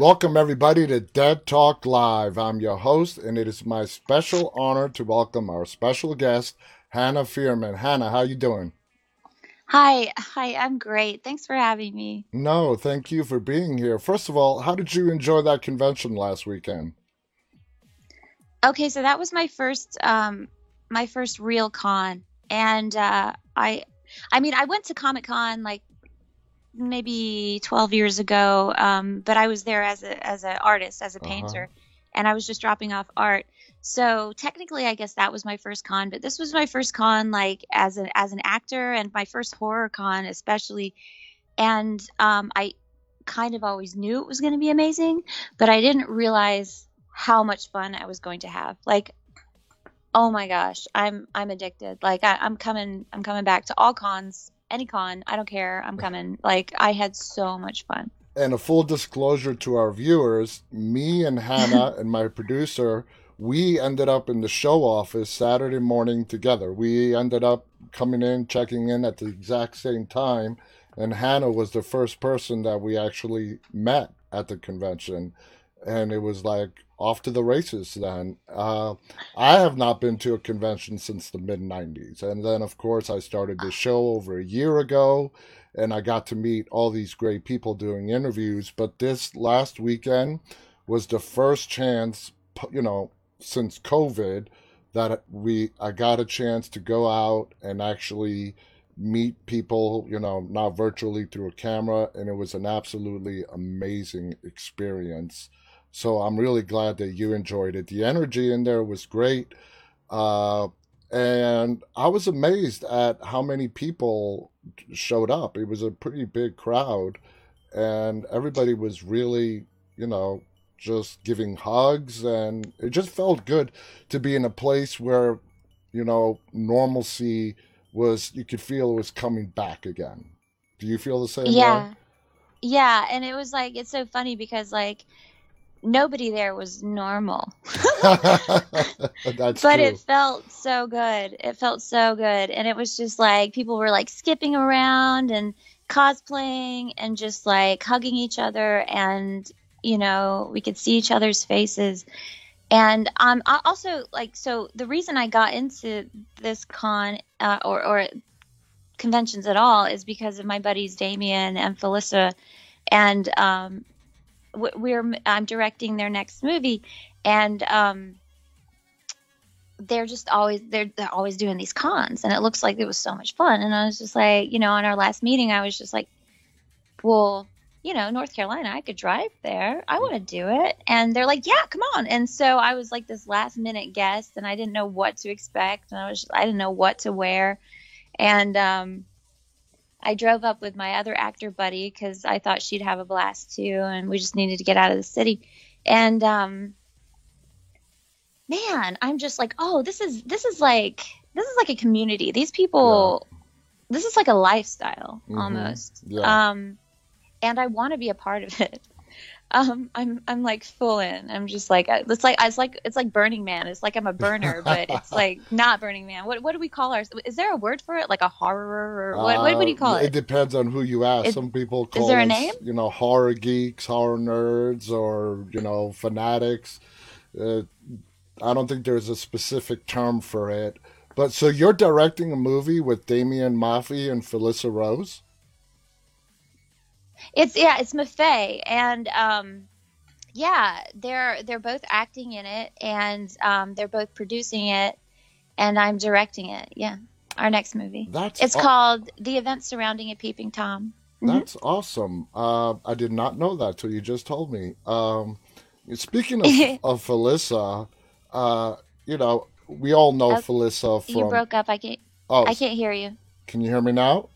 Welcome, everybody, to Dead Talk Live. I'm your host, and it is my special honor to welcome our special guest, Hannah Fierman. Hannah, how you doing? Hi, hi, I'm great. Thanks for having me. No, thank you for being here. First of all, how did you enjoy that convention last weekend? Okay, so that was my first um my first real con. And uh I I mean, I went to Comic-Con like maybe 12 years ago, um but I was there as a as an artist, as a Uh-huh. painter, and I was just dropping off art. So technically, I guess that was my first con, but this was my first con like as an as an actor and my first horror con especially. And um I kind of always knew it was going to be amazing, but I didn't realize how much fun I was going to have. Like, oh my gosh, I'm I'm addicted. Like I, I'm coming I'm coming back to all cons, any con. I don't care. I'm coming. Like I had so much fun. And a full disclosure to our viewers me and Hannah and my producer, we ended up in the show office Saturday morning together. We ended up coming in, checking in at the exact same time. And Hannah was the first person that we actually met at the convention. And it was like off to the races then. Uh, I have not been to a convention since the mid 90s. And then, of course, I started this show over a year ago and I got to meet all these great people doing interviews. But this last weekend was the first chance, you know, since COVID that we I got a chance to go out and actually meet people, you know, not virtually through a camera, and it was an absolutely amazing experience. So I'm really glad that you enjoyed it. The energy in there was great. Uh, and I was amazed at how many people showed up. It was a pretty big crowd, and everybody was really, you know, just giving hugs, and it just felt good to be in a place where, you know, normalcy was, you could feel it was coming back again. Do you feel the same way? Yeah. Yeah, and it was like it's so funny because like nobody there was normal. That's But it felt so good. It felt so good. And it was just like people were like skipping around and cosplaying and just like hugging each other and you know, we could see each other's faces. And um I also like so the reason I got into this con uh, or or conventions at all is because of my buddies Damien and Felissa and um we're I'm directing their next movie and um they're just always they're they're always doing these cons and it looks like it was so much fun. And I was just like you know on our last meeting I was just like well you know North Carolina I could drive there. I want to do it. And they're like yeah come on. And so I was like this last minute guest and I didn't know what to expect and I was I didn't know what to wear. And um I drove up with my other actor buddy because I thought she'd have a blast too and we just needed to get out of the city and um man, I'm just like, oh, this is this is like this is like a community. These Yeah. people, this is like a lifestyle hmm almost. Yeah. Um, and I want to be a part of it. Um, I'm I'm like full in. I'm just like it's like it's like it's like Burning Man. It's like I'm a burner, but it's like not Burning Man. What what do we call our? Is there a word for it? Like a horror or what? What would Uh, you call it it? depends on who you ask. Is, Some people is there call a name? you know, horror geeks, horror nerds, or, you know, fanatics. Uh, I don't think there's a specific term for it. But so you're directing a movie with Damien Maffei and Felissa Rose? It's yeah, it's Maffei, and um, yeah, they're they're both acting in it, and um, they're both producing it, and I'm directing it. Yeah, our next movie. That's It's aw- called The Events Surrounding a Peeping Tom. hmm that's awesome. Uh, I did not know that till you just told me. Um, speaking of of Felissa, uh, you know, we all know oh, Felissa you broke up. I can't. Oh, I can't hear you. can you hear me now?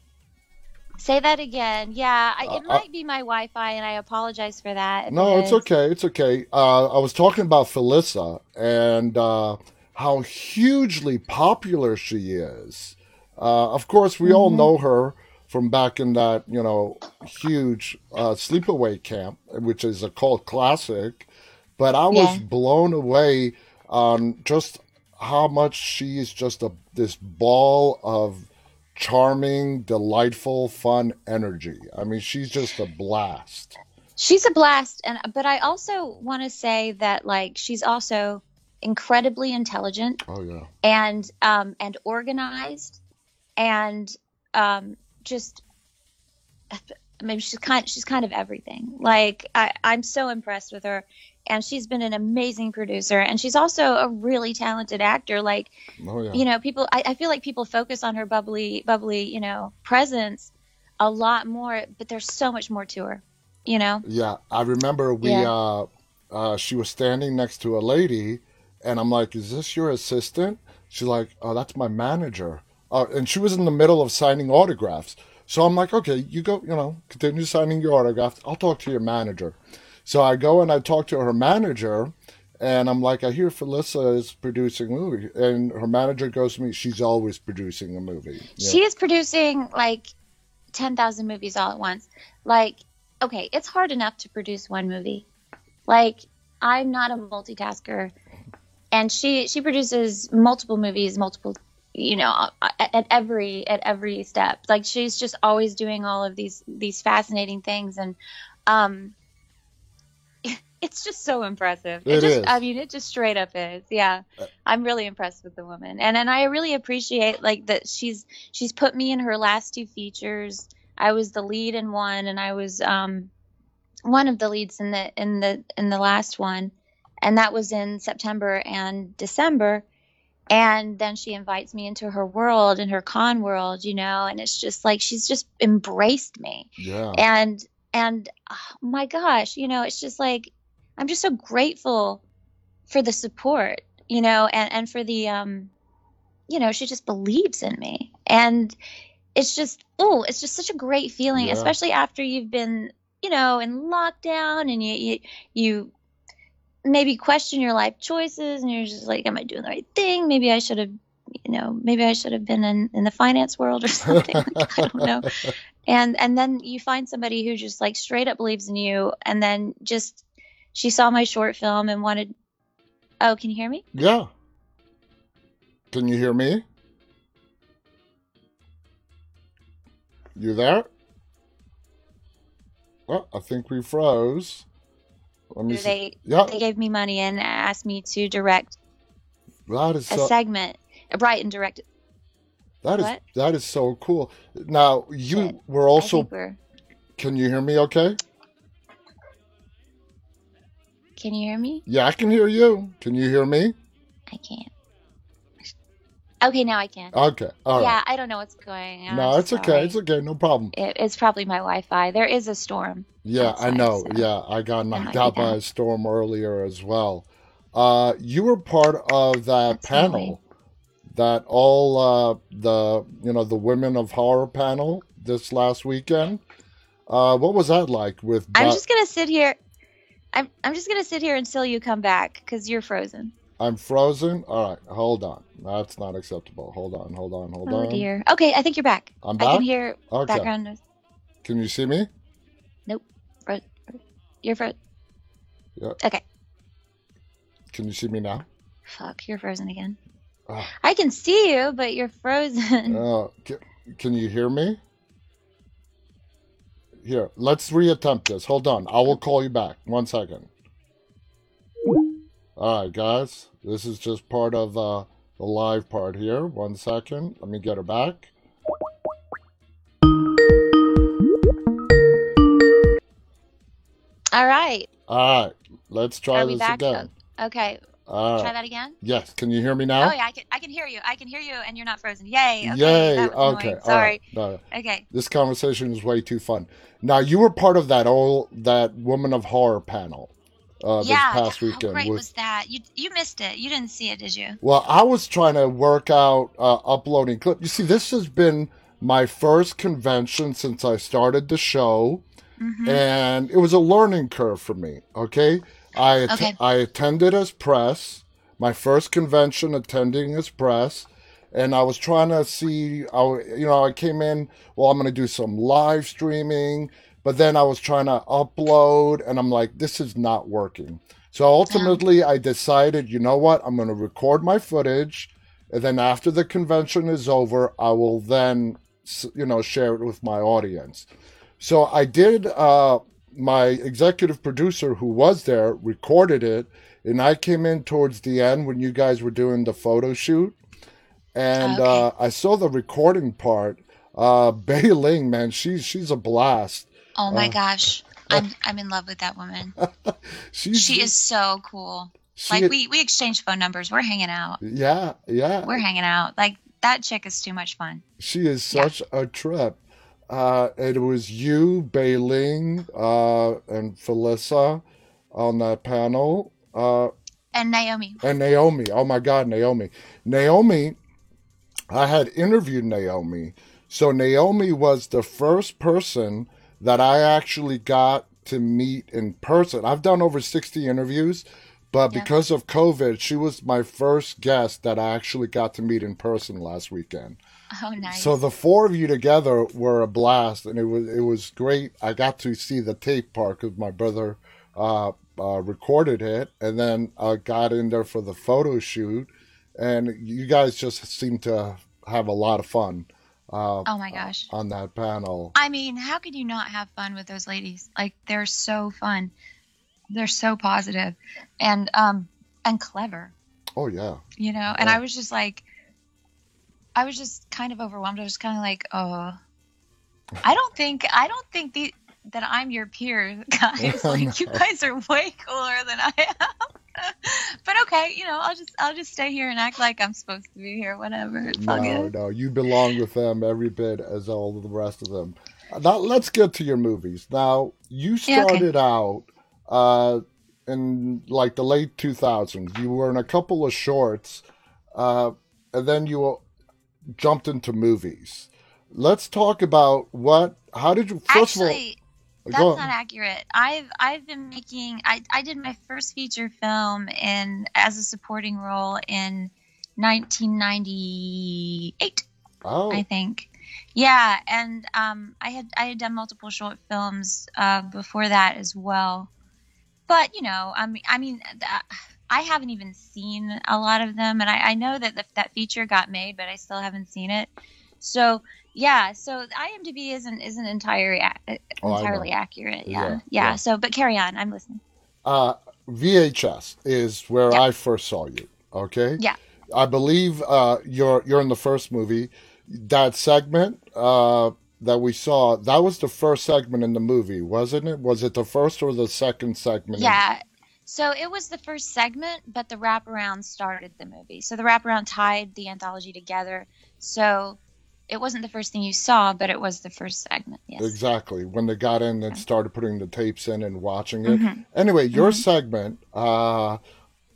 Say that again. Yeah, I, Uh, it uh, might be my Wi-Fi, and I apologize for that No, it's okay. It's okay. Uh, I was talking about Felissa and uh, how hugely popular she is. Uh, of course, we all hmm know her from back in that, you know, huge uh, sleepaway camp, which is a cult classic. But I was Yeah. blown away on just how much she is just a this ball of charming, delightful, fun energy. I mean, she's just a blast. she's a blast and but i also want to say that like she's also incredibly intelligent Oh yeah. and um and organized and um just I mean she's kind she's kind of everything. Like I I'm so impressed with her and she's been an amazing producer and she's also a really talented actor like Oh yeah. you know people I, I feel like people focus on her bubbly bubbly you know presence a lot more but there's so much more to her you know Yeah, I remember we Yeah. uh uh she was standing next to a lady and I'm like, "Is this your assistant?" She's like, "Oh, that's my manager." Uh, and she was in the middle of signing autographs. So I'm like, "Okay, you go, you know, continue signing your autographs. I'll talk to your manager." So I go and I talk to her manager and I'm like, "I hear Felissa is producing a movie." And her manager goes to me, "She's always producing a movie." Yeah. she is producing like 10,000 movies all at once like okay it's hard enough to produce one movie like i'm not a multitasker and she she produces multiple movies multiple you know at, at every at every step like she's just always doing all of these these fascinating things and um it's just so impressive. It just is. i mean it just straight up is. Yeah. I'm really impressed with the woman. And and i really appreciate like that she's she's put me in her last two features. I was the lead in one and i was um one of the leads in the in the in the last one. And that was in september and december. And then she invites me into her world in her con world you know and it's just like she's just embraced me. Yeah. and and oh my gosh you know it's just like i'm just so grateful for the support you know and and for the um you know she just believes in me. And it's just oh it's just such a great feeling Yeah. especially after you've been you know in lockdown and you you, you maybe question your life choices and you're just like am i doing the right thing? Maybe i should have you know maybe i should have been in, in the finance world or something like, i don't know. And and then you find somebody who just like straight up believes in you and then just she saw my short film and wanted oh can you hear me Yeah. Can you hear me? You there? Oh, I think we froze. Let me see. Yeah, they gave me money and asked me to direct that is a so, segment write and direct that is that is so cool. Now you were also. we're Can you hear me? Okay. Can you hear me Yeah, I can hear you. Can you hear me? i can't okay now i can Okay. All right. yeah i don't know what's going on No, it's okay. It's okay. No problem. it, it's probably my wi-fi there is a storm Yeah, I know. so Yeah, I got knocked out by a storm earlier as well. Uh, you were part of that panel, that all uh, the you know the women of horror panel this last weekend. Uh, what was that like? With i'm just gonna sit here i'm, I'm just gonna sit here until you come back because you're frozen I'm frozen. All right, hold on. That's not acceptable. Hold on. Hold on. Hold oh on. dear okay i think you're back I'm back. i can hear Okay. background noise Can you see me? Nope. Fro- You're frozen. Yeah. Okay. Can you see me now? Fuck, you're frozen again. Ah. I can see you, but you're frozen. Uh, can, can you hear me? Here, let's reattempt this. Hold on. I will call you back. One second. All right, guys. This is just part of uh, the live part here. One second. Let me get her back. All right. All right. Let's try this back? again. Okay. All Try that again. Yes. Can you hear me now? Oh yeah, I can. I can hear you. I can hear you, and you're not frozen. Yay. Okay. Yay. Okay. Sorry. right. No, Okay. this conversation is way too fun. Now, you were part of that old that Woman of Horror panel uh, this yeah. past weekend. How great with was that? You you missed it. You didn't see it, did you? Well, I was trying to work out uh, uploading clip. You see, this has been my first convention since I started the show, Mm-hmm. and it was a learning curve for me. Okay, I att- Okay. I attended as press, my first convention attending as press, and I was trying to see. I you know, I came in. Well, I'm going to do some live streaming, but then I was trying to upload, and I'm like, this is not working. So ultimately, I decided, you know what? I'm going to record my footage, and then after the convention is over, I will then, you know, share it with my audience. So I did uh, my executive producer who was there recorded it, and I came in towards the end when you guys were doing the photo shoot, and Okay. uh, I saw the recording part. Uh, Bai Ling, man, she's she's a blast. Oh my Uh, gosh. I'm I'm in love with that woman. She's She is so cool. Like we we exchange phone numbers. We're hanging out. yeah, yeah. We're hanging out. Like that chick is too much fun. She is Yeah. such a trip. Uh, it was you, Bai Ling, uh, and Felissa on that panel. Uh, And Naomi. and Naomi. Oh my God, Naomi. Naomi, I had interviewed Naomi. So Naomi was the first person that I actually got to meet in person. I've done over 60 interviews, but Yeah. because of COVID, she was my first guest that I actually got to meet in person last weekend. Oh nice. So the four of you together were a blast, and it was it was great. I got to see the tape part because my brother uh, uh, recorded it, and then I got in there for the photo shoot, and you guys just seemed to have a lot of fun uh, oh my gosh. on that panel. I mean, how could you not have fun with those ladies? Like they're so fun. They're so positive and um and clever, Oh yeah, you know. And Yeah. I was just like I was just kind of overwhelmed. I was kind of like, "Oh, I don't think I don't think the that I'm your peer, guys. Like you guys are way cooler than I am." but okay, you know, I'll just I'll just stay here and act like I'm supposed to be here. Whatever, it's no, no, you belong with them every bit as all of the rest of them. Now let's get to your movies. Now you Yeah, okay. started out uh, in like the late 2000s. You were in a couple of shorts, uh, and then you jumped into movies. Let's talk about what. How did you? First Actually, of That's all, go not accurate. I've I've been making I, I did my first feature film in as a supporting role in 1998, oh, I think. Yeah, and um, I had I had done multiple short films uh, before that as well. But you know, I mean, I mean, th- I haven't even seen a lot of them, and I, I know that the, that feature got made, but I still haven't seen it. So yeah, so IMDb isn't isn't entirely ac- Oh, entirely accurate. Yeah, Yeah, yeah, yeah. So, but carry on. I'm listening. uh, VHS is where Yeah. I first saw you. Okay. Yeah. I believe uh, you're you're in the first movie. That segment uh, that we saw, that was the first segment in the movie, wasn't it? Was it the first or the second segment? Yeah. So it was the first segment, but the wraparound started the movie. So the wraparound tied the anthology together. So it wasn't the first thing you saw, but it was the first segment. Yes. Exactly. When they got in and started putting the tapes in and watching it. Mhm. Anyway, your Mhm. segment, uh,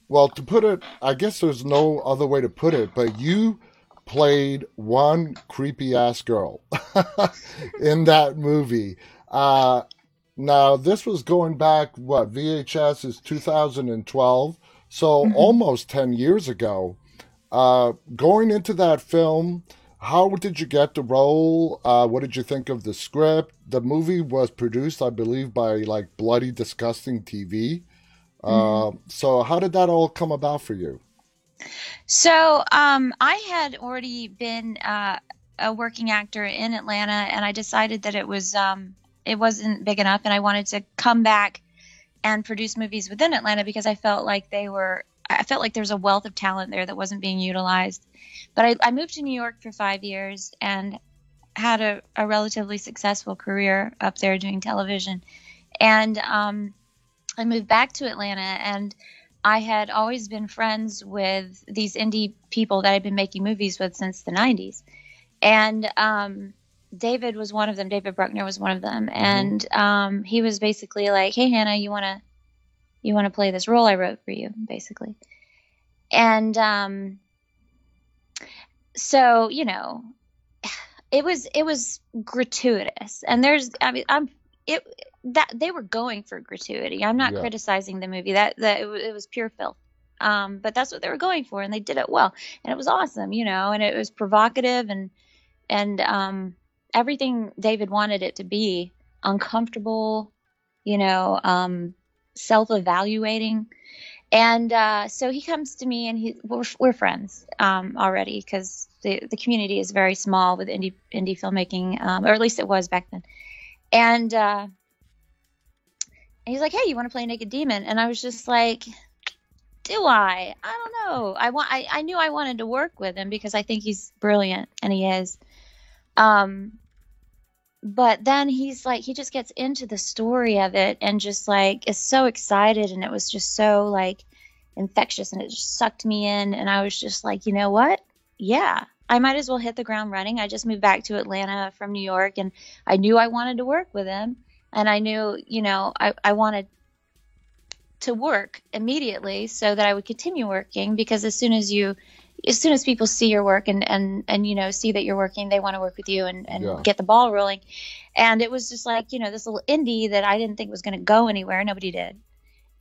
well, to put it, I guess there's no other way to put it, but you played one creepy ass girl in that movie. Uh, now, this was going back, what, VHS is 2012, so Mhm. almost 10 years ago. Uh, going into that film, how did you get the role? Uh, what did you think of the script? The movie was produced, I believe, by like Bloody Disgusting TV. Uh, so, how did that all come about for you? So um, I had already been uh, a working actor in Atlanta, and I decided that it was um, it wasn't big enough, and I wanted to come back and produce movies within Atlanta because I felt like they were. I felt like there was a wealth of talent there that wasn't being utilized. But I, I moved to New York for five years and had a, a relatively successful career up there doing television. And um, I moved back to Atlanta and I had always been friends with these indie people that I'd been making movies with since the 90s. And um, David was one of them. David Bruckner was one of them. And um, he was basically like, hey, Hannah, you want to you want to play this role I wrote for you, basically. And um, so, you know, it was it was gratuitous. And there's I mean, I'm it that they were going for gratuity. I'm not Yeah. criticizing the movie. That that it, it was pure filth. Um, but that's what they were going for, and they did it well, and it was awesome, you know, and it was provocative and and um, everything David wanted it to be, uncomfortable, you know, um, self-evaluating, and uh, so he comes to me, and he we're, we're friends um, already because the the community is very small with indie indie filmmaking, um, or at least it was back then, and. Uh, And he's like, "Hey, you want to play Naked Demon?" And I was just like, "Do I? I don't know. I want. I, I knew I wanted to work with him because I think he's brilliant, and he is. Um, but then he's like, he just gets into the story of it and just like is so excited, and it was just so like infectious, and it just sucked me in, and I was just like, you know what? Yeah, I might as well hit the ground running. I just moved back to Atlanta from New York and I knew I wanted to work with him. And I knew, you know, I, I wanted to work immediately so that I would continue working because as soon as you, as soon as people see your work and, and, and, you know, see that you're working, they want to work with you and, and yeah. get the ball rolling. And it was just like, you know, this little indie that I didn't think was going to go anywhere. Nobody did.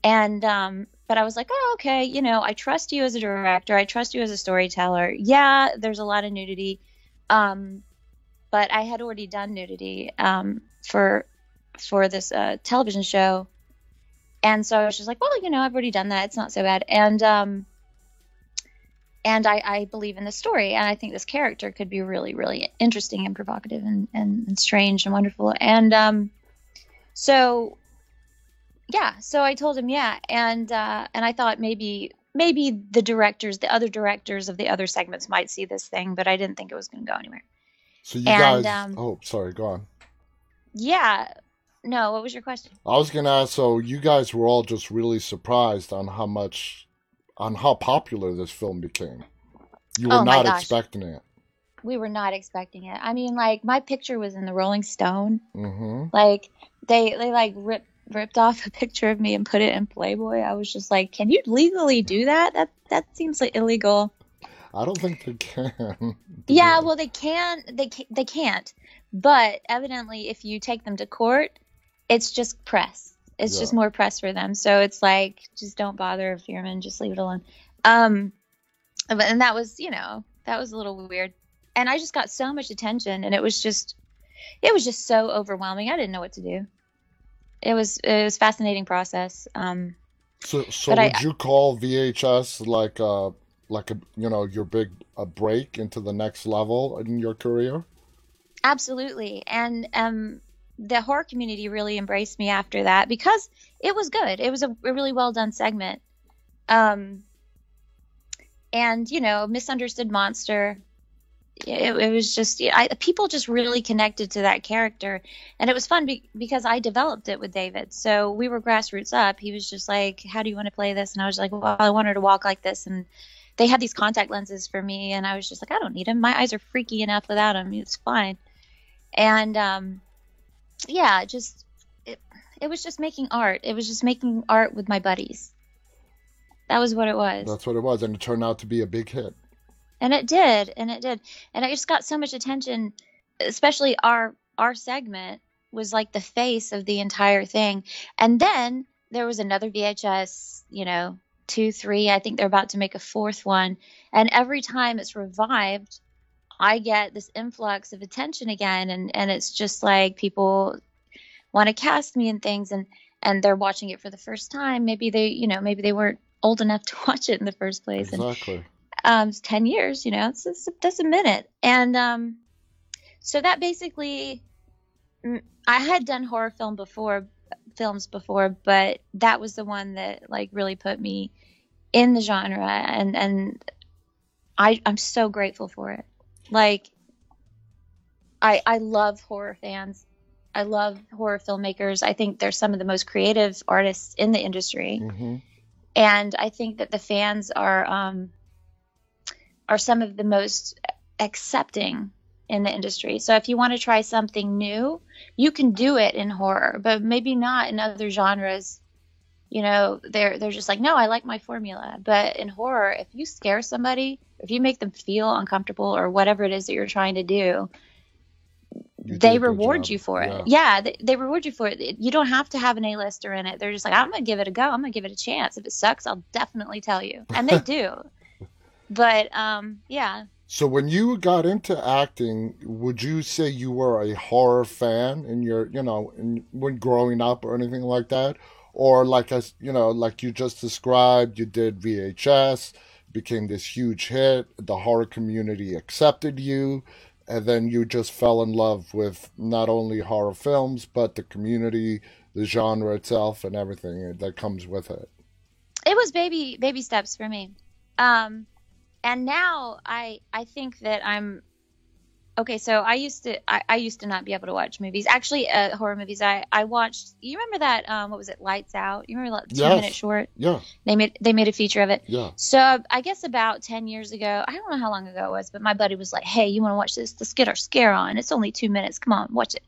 And um, but I was like, oh, okay, you know, I trust you as a director. I trust you as a storyteller. Yeah, there's a lot of nudity, um, but I had already done nudity um, for for this uh, television show, and so I was just like, well, you know, I've already done that. It's not so bad. And um, and I, I believe in the story, and I think this character could be really, really interesting and provocative and, and, and strange and wonderful. And um, so yeah so i told him yeah and uh, and i thought maybe maybe the directors the other directors of the other segments might see this thing but i didn't think it was going to go anywhere. So you and, guys um, oh sorry go on. Yeah no what was your question? I was going to ask so you guys were all just really surprised on how much on how popular this film became you were oh not expecting it we were not expecting it i mean like my picture was in the rolling stone mm-hmm. like they they like ripped ripped off a picture of me and put it in Playboy. I was just like, can you legally do that? That that seems like illegal. I don't think they can. yeah, well, they can. They can, they can't. But evidently, if you take them to court, it's just press. It's yeah. just more press for them. So it's like, just don't bother, a Fierman. Just leave it alone. Um, but, and that was, you know, that was a little weird. And I just got so much attention, and it was just, it was just so overwhelming. I didn't know what to do it was it was fascinating process. Um, so so would I, you call VHS like a like a you know your big a break into the next level in your career? Absolutely, and um, the horror community really embraced me after that because it was good. It was a, a really well done segment. Um, and you know, misunderstood monster. It, it was just I, people just really connected to that character. And it was fun be, because i developed it with david. So we were grassroots up. He was just like how do you want to play this? And i was like well i want her to walk like this. And they had these contact lenses for me and i was just like i don't need them my eyes are freaky enough without them it's fine. And um, yeah just it, it was just making art. It was just making art with my buddies. That was what it was. That's what it was and it turned out to be a big hit. And it did and it did. And i just got so much attention especially our our segment was like the face of the entire thing. And then there was another vhs you know two three. I think they're about to make a fourth one. And every time it's revived i get this influx of attention again and and it's just like people want to cast me in things and and they're watching it for the first time maybe they you know maybe they weren't old enough to watch it in the first place exactly and, um, 10 years, you know, it's, it's, that's a minute. And um, so that basically, mm, I had done horror film before, films before, but that was the one that like really put me in the genre. And, and I, I'm so grateful for it. Like, I, I love horror fans. I love horror filmmakers. I think they're some of the most creative artists in the industry. Mm-hmm. And I think that the fans are um, are some of the most accepting in the industry. So if you want to try something new, you can do it in horror, but maybe not in other genres. You know, they're they're just like, no, I like my formula. But in horror, if you scare somebody, if you make them feel uncomfortable or whatever it is that you're trying to do, you they reward you for it. Yeah, they, they, reward you for it. You don't have to have an A-lister in it. They're just like, I'm gonna give it a go. I'm gonna give it a chance. If it sucks, I'll definitely tell you, and they do. But um, yeah. So when you got into acting, would you say you were a horror fan in your, you know, in, when growing up or anything like that, or like as you know, like you just described, you did VHS, became this huge hit, the horror community accepted you, and then you just fell in love with not only horror films but the community, the genre itself and everything that comes with it. It was baby baby steps for me. Um, and now I I think that I'm okay. So I used to I, I used to not be able to watch movies. Actually, uh, horror movies. I I watched. You remember that? Um, what was it? Lights Out. You remember that two Yes. minute short? Yeah, They made they made a feature of it. yeah. So I guess about ten years ago, I don't know how long ago it was, but my buddy was like, "Hey, you want to watch this? Let's get our scare on. It's only two minutes. Come on, watch it."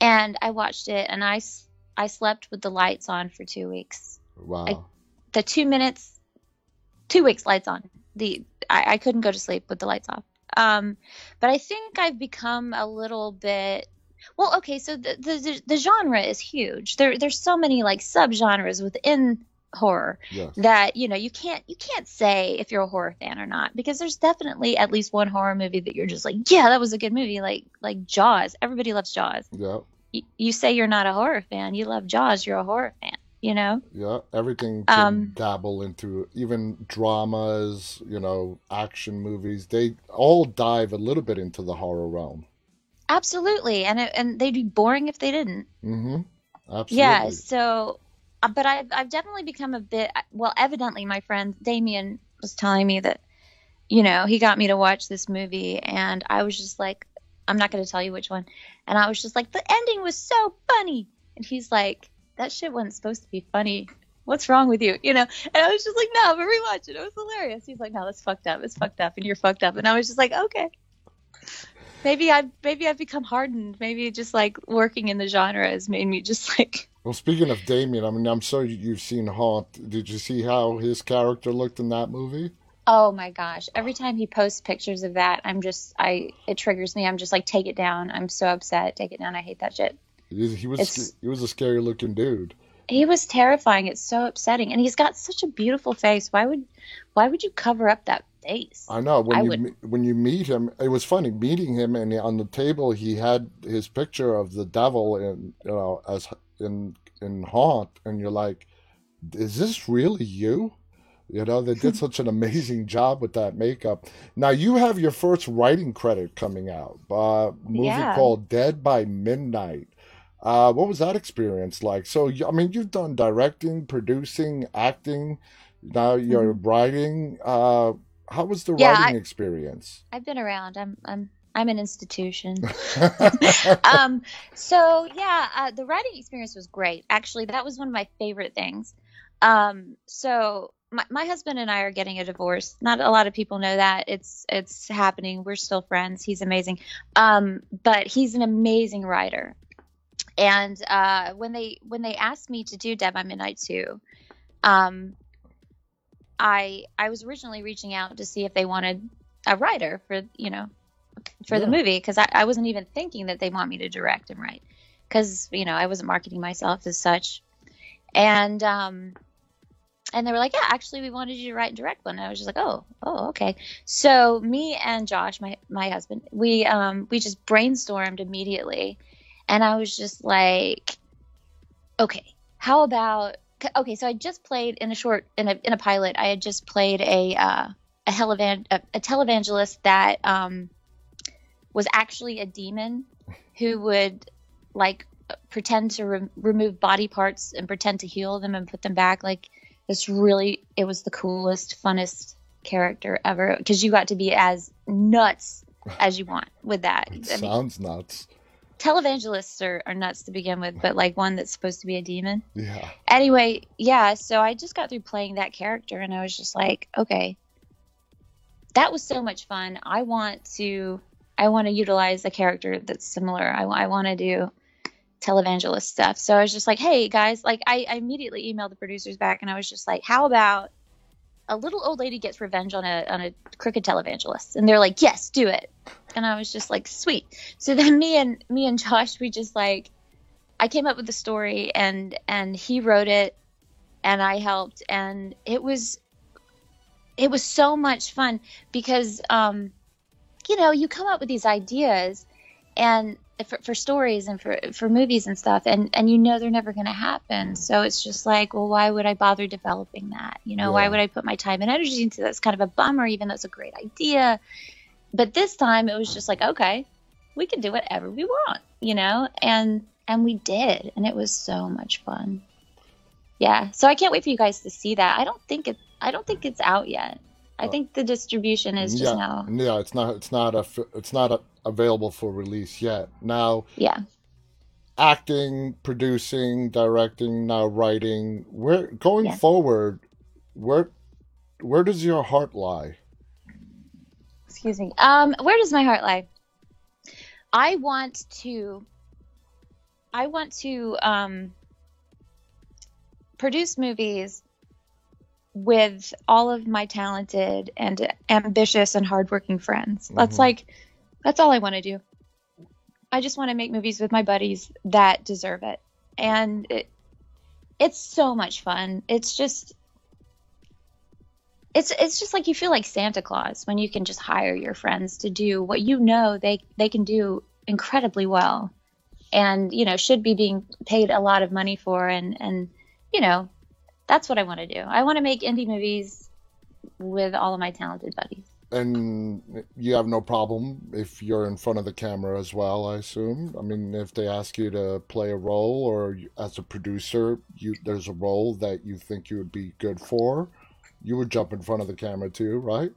And I watched it, and i i slept with the lights on for two weeks. Wow. The two minutes, two weeks lights on. The I, I couldn't go to sleep with the lights off. Um, but I think I've become a little bit. Well, okay, so the the, the genre is huge. There there's so many like subgenres within horror yes. that you know you can't you can't say if you're a horror fan or not because there's definitely at least one horror movie that you're just like yeah that was a good movie like like Jaws everybody loves Jaws Yeah. you, you say you're not a horror fan you love Jaws you're a horror fan you know Yeah, everything can Um, dabble into even dramas, you know, action movies. They all dive a little bit into the horror realm. absolutely and it, and they'd be boring if they didn't Mm-hmm. Absolutely. yeah so uh, but I've I've definitely become a bit well evidently my friend Damien was telling me that you know he got me to watch this movie and I was just like I'm not going to tell you which one and I was just like the ending was so funny and he's like that shit wasn't supposed to be funny what's wrong with you you know and I was just like no but rewatch it it was hilarious he's like no that's fucked up it's fucked up and you're fucked up and I was just like okay maybe I maybe I've become hardened maybe just like working in the genre has made me just like Well, speaking of Damien, I mean, I'm sure you- you've seen Haunt. Did you see how his character looked in that movie? Oh my gosh. Every time he posts pictures of that, I'm just I it triggers me. I'm just like take it down. I'm so upset. Take it down. I hate that shit. He, he was It's- he was a scary looking dude. He was terrifying. It's so upsetting. And he's got such a beautiful face. Why would why would you cover up that face? I know when I you would- when you meet him, it was funny meeting him, and on the table he had his picture of the devil in you know as in in Haunt, and you're like, is this really you? You know, they did such an amazing job with that makeup. Now you have your first writing credit coming out, uh, movie Yeah. called Dead by Midnight. Uh, what was that experience like? So, I mean, you've done directing, producing, acting. Now you're writing. Uh, how was the Mm-hmm. Yeah, writing experience? I've been around. I'm I'm I'm an institution. um so yeah, uh, the writing experience was great. Actually, that was one of my favorite things. Um so my, my husband and I are getting a divorce. Not a lot of people know that. It's it's happening. We're still friends. He's amazing. Um but he's an amazing writer. And uh when they when they asked me to do Dead by Midnight 2, um I I was originally reaching out to see if they wanted a writer for, you know, for the movie because I, I wasn't even thinking that they want me to direct and write because you know I wasn't marketing myself as such, and um, and they were like, yeah, actually we wanted you to write and direct one. And I was just like, oh, oh, okay. So me and Josh, my my husband, we um we just brainstormed immediately, and I was just like, okay, how about okay? So I just played in a short in a in a pilot. I had just played a uh, a helevan a, a televangelist that um was actually a demon who would like pretend to re- remove body parts and pretend to heal them and put them back like this really it was the coolest funnest character ever because you got to be as nuts as you want with that I mean, sounds nuts. Televangelists are, are nuts to begin with but like one that's supposed to be a demon Yeah. anyway, yeah, so I just got through playing that character and I was just like, okay, that was so much fun. I want to, I want to utilize a character that's similar. I, I want to do televangelist stuff. So I was just like, hey guys, like I, I immediately emailed the producers back and I was just like, how about a little old lady gets revenge on a on a crooked televangelist? And they're like, yes, do it. And I was just like, sweet. So then me and me and Josh, we just like I came up with the story and and he wrote it and I helped and it was it was so much fun because um you know you come up with these ideas and for, for stories and for for movies and stuff and and you know they're never going to happen. So it's just like well why would I bother developing that? You know why would I put my time and energy into that? It's kind of a bummer even though it's a great idea but this time it was just like okay we can do whatever we want you know and and we did, and it was so much fun. Yeah, so I can't wait for you guys to see that. I don't think it. I don't think it's out yet. I Oh. think the distribution is just yeah, now. yeah. It's not. It's not a. It's not a, available for release yet. Now, Yeah. acting, producing, directing, now writing. Where going Yeah. forward? Where where does your heart lie? Excuse me. Um, where does my heart lie? I want to. I want to um, produce movies with all of my talented and ambitious and hardworking friends. That's Mhm. like, that's all I want to do. I just want to make movies with my buddies that deserve it, and it, it's so much fun. It's just it's it's just like you feel like Santa Claus when you can just hire your friends to do what you know they they can do incredibly well and you know should be being paid a lot of money for and and you know that's what I want to do. I want to make indie movies with all of my talented buddies. And you have no problem if you're in front of the camera as well, I assume. I mean, if they ask you to play a role or as a producer, you there's a role that you think you would be good for, you would jump in front of the camera too, right?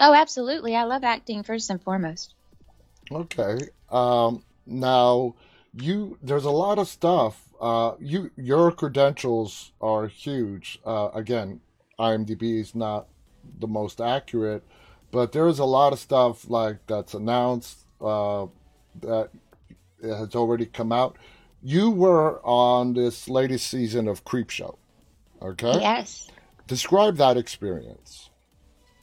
Oh, absolutely. I love acting first and foremost. Okay. Um, now you there's a lot of stuff. Uh, you your credentials are huge. Uh, again, IMDb is not the most accurate, but there's a lot of stuff like that's announced uh, that has already come out. You were on this latest season of Creepshow. Okay. Yes. Describe that experience.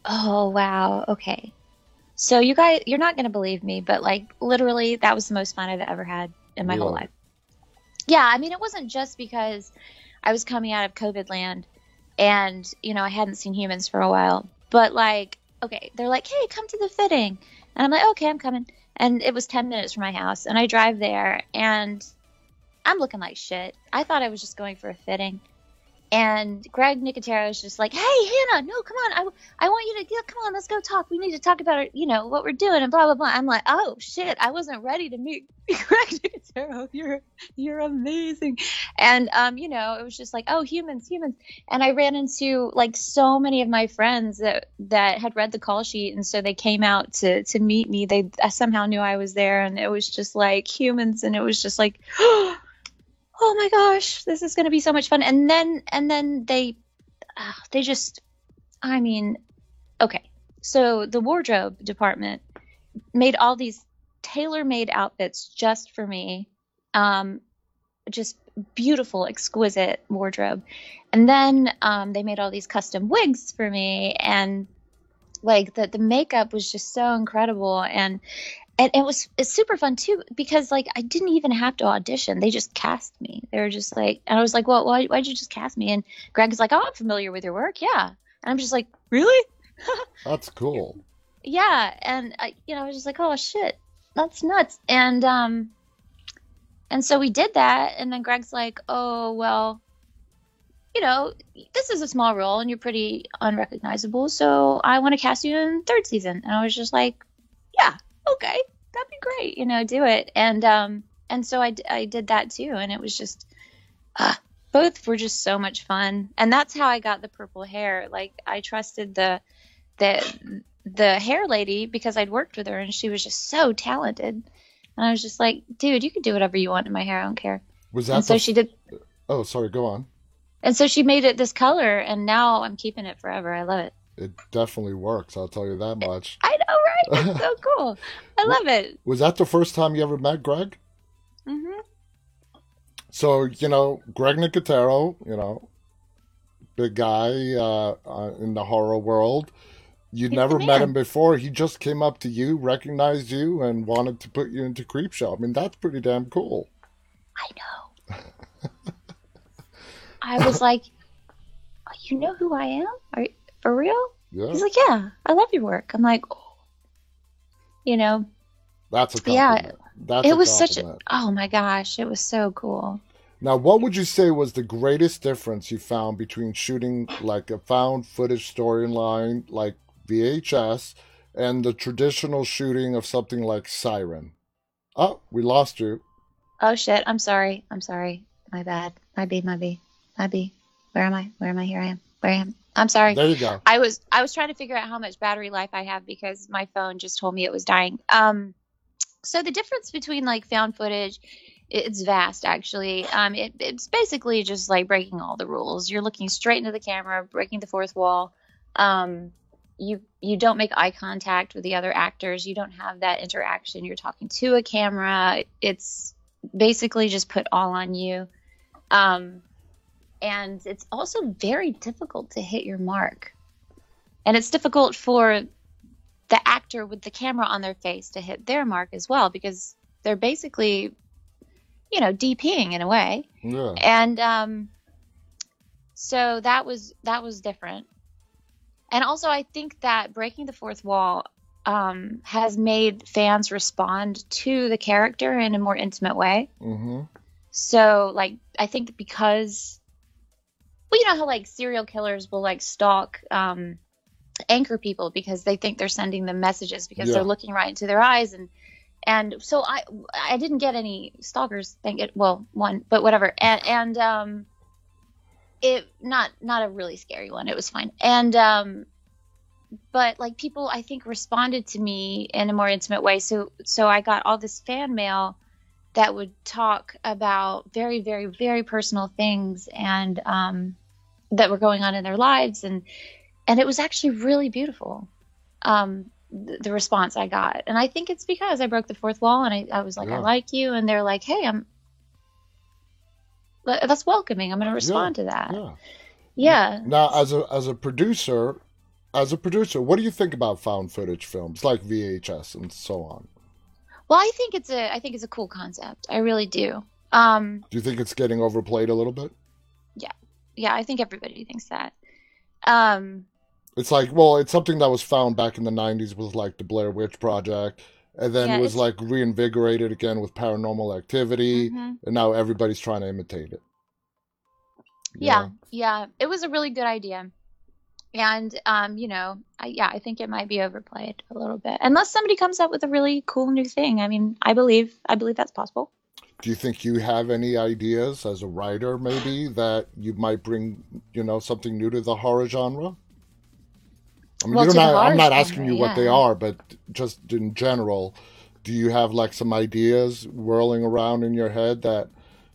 Oh, wow. Okay. So you guys, you're not going to believe me, but like literally, that was the most fun I've ever had in my whole life. Yeah, I mean, it wasn't just because I was coming out of COVID land and, you know, I hadn't seen humans for a while, but like, okay, they're like, hey, come to the fitting. And I'm like, okay, I'm coming. And it was 10 minutes from my house. And I drive there and I'm looking like shit. I thought I was just going for a fitting. And Greg Nicotero is just like, hey, Hannah, no, come on. I, I want you to, yeah, come on, let's go talk. We need to talk about, you know, what we're doing and blah, blah, blah. I'm like, oh, shit, I wasn't ready to meet Greg Nicotero. You're, you're amazing. And, um, you know, it was just like, oh, humans, humans. And I ran into like so many of my friends that, that had read the call sheet. And so they came out to, to meet me. They somehow knew I was there. And it was just like humans. And it was just like, oh my gosh, this is going to be so much fun. And then, and then they, uh, they just, I mean, okay. So the wardrobe department made all these tailor-made outfits just for me. Um, just beautiful, exquisite wardrobe. And then um, they made all these custom wigs for me, and like the the makeup was just so incredible, and and it was it's super fun too because like I didn't even have to audition; they just cast me. They were just like, and I was like, well, why why'd you just cast me? And Greg's like, oh, I'm familiar with your work, yeah. And I'm just like, really? That's cool. yeah and I, you know i was just like oh shit that's nuts and um and so we did that and then greg's like oh well you know this is a small role and you're pretty unrecognizable so i want to cast you in third season and i was just like yeah okay that'd be great you know do it and um and so I, I did that too and it was just uh, both were just so much fun and that's how i got the purple hair like i trusted the the the hair lady because I'd worked with her and she was just so talented. And I was just like, dude, you can do whatever you want in my hair. I don't care. Was And that so the? she did. Oh, sorry. Go on. And so she made it this color, and now I'm keeping it forever. I love it. It definitely works. I'll tell you that much. I know? It's so cool. I love it. Was that the first time you ever met Greg? Mm-hmm. So you know, Greg Nicotero, you know, big guy uh, uh, in the horror world. You He's never met him before. He just came up to you, recognized you, and wanted to put you into Creepshow. I mean, that's pretty damn cool. I know. I was like, oh, you know who I am? Are you, for real? Yeah, He's like, yeah, I love your work. I'm like, oh. You know, that's a Yeah. That's it was such a, oh my gosh, it was so cool. Now, what would you say was the greatest difference you found between shooting like a found footage storyline like VHS and the traditional shooting of something like Siren? Oh, we lost you. Oh shit! I'm sorry. I'm sorry. My bad. My B. My B. My B. Where am I? Where am I? Here I am. Where I am. I'm sorry. There you go. I was I was trying to figure out how much battery life I have because my phone just told me it was dying. Um, so the difference between like found footage, it's vast actually. Um, it, it's basically just like breaking all the rules. You're looking straight into the camera, breaking the fourth wall. Um, you you don't make eye contact with the other actors. You don't have that interaction. You're talking to a camera. It's basically just put all on you. Um, and it's also very difficult to hit your mark. And it's difficult for the actor with the camera on their face to hit their mark as well because they're basically, you know, DPing in a way. Yeah. And um, so that was that was different. And also, I think that breaking the fourth wall um, has made fans respond to the character in a more intimate way. Mm-hmm. So, like, I think because, well, you know how like serial killers will like stalk um, anchor people because they think they're sending them messages because Yeah. they're looking right into their eyes and and so I I didn't get any stalkers. Thank it. Well, one, but whatever. And and um, it not not a really scary one. It was fine. And um, but like people, I think responded to me in a more intimate way. So so I got all this fan mail that would talk about very very very personal things and um, that were going on in their lives and and it was actually really beautiful um, the, the response i got. And i think it's because i broke the fourth wall and i, I was like i like you and they're like hey i'm that's welcoming. I'm going to respond to that. Yeah. yeah. Now, as a as a producer, as a producer, what do you think about found footage films like VHS and so on? well i think it's a i think it's a cool concept. I really do. Um Do you think it's getting overplayed a little bit? Yeah i think everybody thinks that. Um It's like, well, it's something that was found back in the '90s with like the Blair Witch Project, and then Yeah, was like reinvigorated again with Paranormal Activity, mhm. and now everybody's trying to imitate it. You yeah. Yeah. It was a really good idea. And um you know I, yeah i think it might be overplayed a little bit. Unless somebody comes up with a really cool new thing. I mean i believe i believe that's possible Do you think you have any ideas as a writer, maybe that you might bring, you know, something new to the horror genre? I mean, well, you're not, i'm not asking genre, you what they are, but just in general, do you have like some ideas whirling around in your head that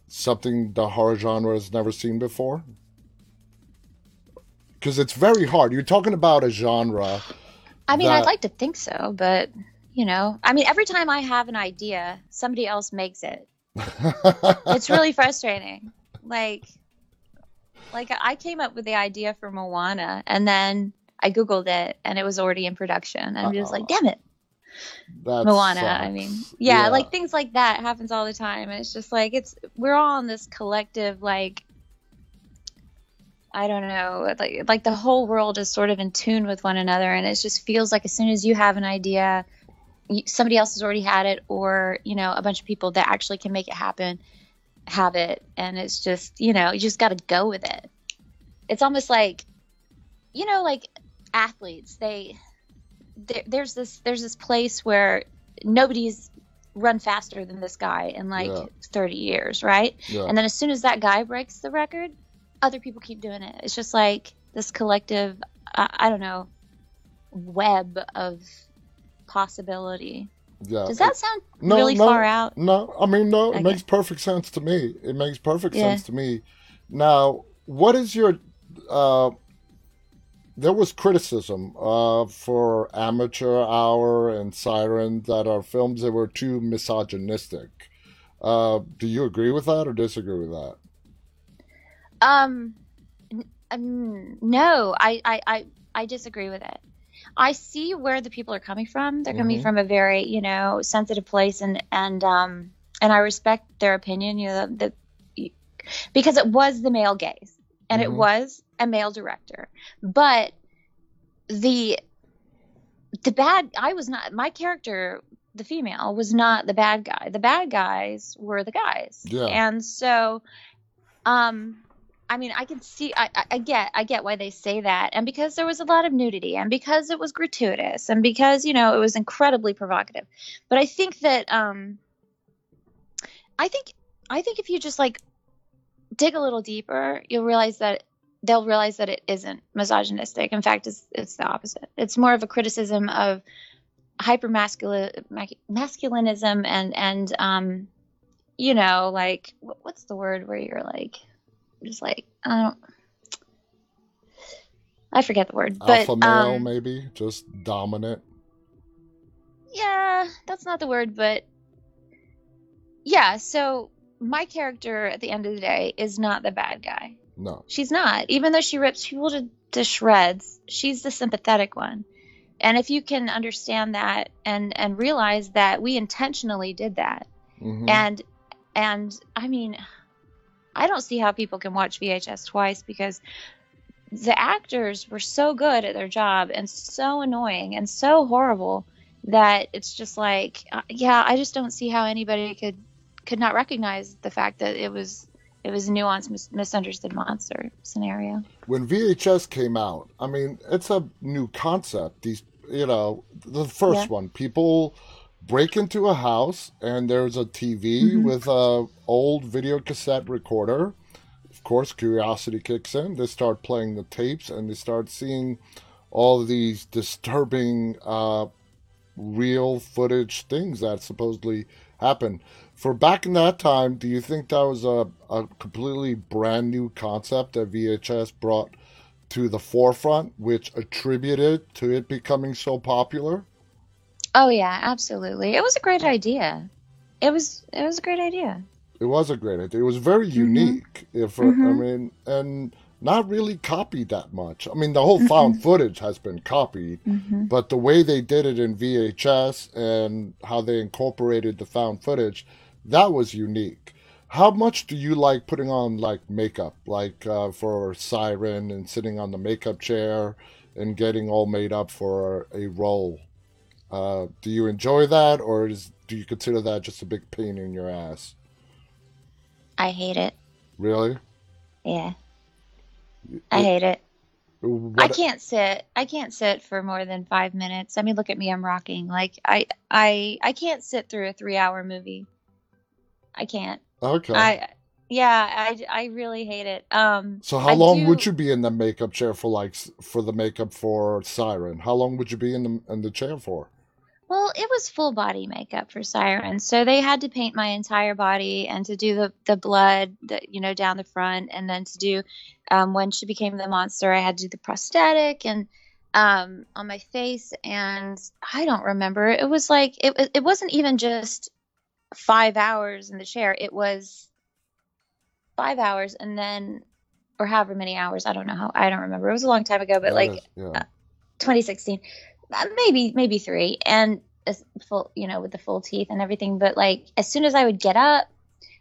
something the horror genre has never seen before? Because it's very hard. You're talking about a genre. i mean That- i'd like to think so but you know i mean every time i have an idea somebody else makes it it's really frustrating. Like like i came up with the idea for moana and then i googled it and it was already in production. And i'm just like damn it. That Moana. I mean, sucks. yeah, like things like that happens all the time, and it's just like it's we're all in this collective like I don't know, like like the whole world is sort of in tune with one another, and it just feels like as soon as you have an idea, somebody else has already had it, or you know, a bunch of people that actually can make it happen have it, and it's just you know, you just got to go with it. It's almost like, you know, like athletes, they there, there's this there's this place where nobody's run faster than this guy in like Yeah. 30 years, right? yeah. And then as soon as that guy breaks the record, other people keep doing it. It's just like this collective, I, I don't know, web of possibility. yeah. Does that sound No, really no, far out? No, I mean no. It makes perfect sense to me. It makes perfect Yeah. sense to me. Now, what is your? Uh, there was criticism uh, for Amateur Hour and Siren that are films that were too misogynistic. Uh, do you agree with that or disagree with that? Um, um, no, I, I, I, I disagree with it. I see where the people are coming from. They're coming Mhm. from a very, you know, sensitive place, and and um, and I respect their opinion. You know, that because it was the male gaze, and it Mhm. was a male director, but the the bad. I was not my character. The female was not the bad guy. The bad guys were the guys, Yeah. and so um i mean i can see I, I get i get why they say that and because there was a lot of nudity and because it was gratuitous and because you know it was incredibly provocative but i think that um I think I think if you just like dig a little deeper, you'll realize that they'll realize that it isn't misogynistic. In fact, it's it's the opposite. It's more of a criticism of hyper masculinism and and um you know like what's the word where you're like just like I don't I forget the word, Alpha but male, um, maybe just dominant. yeah, that's not the word, but yeah. So my character at the end of the day is not the bad guy. No, She's not. Even though she rips people to, to shreds, she's the sympathetic one. And if you can understand that and and realize that we intentionally did that, hmm and and I mean, I don't see how people can watch VHS twice because the actors were so good at their job and so annoying and so horrible that it's just like, uh, yeah, I just don't see how anybody could could not recognize the fact that it was it was a nuanced, mis- misunderstood monster scenario. when VHS came out, I mean, it's a new concept. These, you know, the first Yeah. one, people break into a house and there's a TV Mhm. with a old video cassette recorder. Of course, curiosity kicks in. They start playing the tapes and they start seeing all these disturbing, uh, real footage things that supposedly happened. For back in that time, do you think that was a, a completely brand new concept that VHS brought to the forefront, which attributed to it becoming so popular? Oh yeah, absolutely. It was a great idea. It was it was a great idea. It was a great idea. It was very Mhm. unique. If I Mhm. mean, and not really copied that much. I mean, the whole found footage has been copied, hmm but the way they did it in VHS and how they incorporated the found footage, that was unique. How much do you like putting on like makeup, like uh, for Siren and sitting on the makeup chair and getting all made up for a role? Uh, do you enjoy that, or is, do you consider that just a big pain in your ass? I hate it. Really? Yeah, I hate it. I can't sit. I can't sit for more than five minutes. I mean, look at me. I'm rocking. Like I, I, I can't sit through a three-hour movie. I can't. Okay. I, yeah, I, I really hate it. Um, So how I long do. would you be in the makeup chair for like for the makeup for Siren? How long would you be in the in the chair for? Well, it was full body makeup for Siren, so they had to paint my entire body and to do the the blood, that you know, down the front, and then to do um, when she became the monster, I had to do the prosthetic and um, on my face, and I don't remember. It was like it it wasn't even just five hours in the chair. It was five hours, and then or however many hours. I don't know how. I don't remember. It was a long time ago, but That like is- yeah. 2016 uh, maybe maybe three. And full you know with the full teeth and everything. But like as soon as i would get up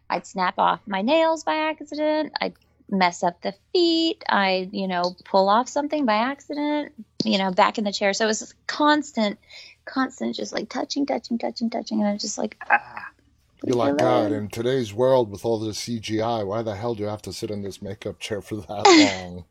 i'd snap off my nails by accident. I'd mess up the feet. I'd you know pull off something by accident you know back in the chair. So it was constant constant just like touching touching touching touching. And i was just like ah, You're like God. In today's world, with all this CGI, why the hell do you have to sit in this makeup chair for that long?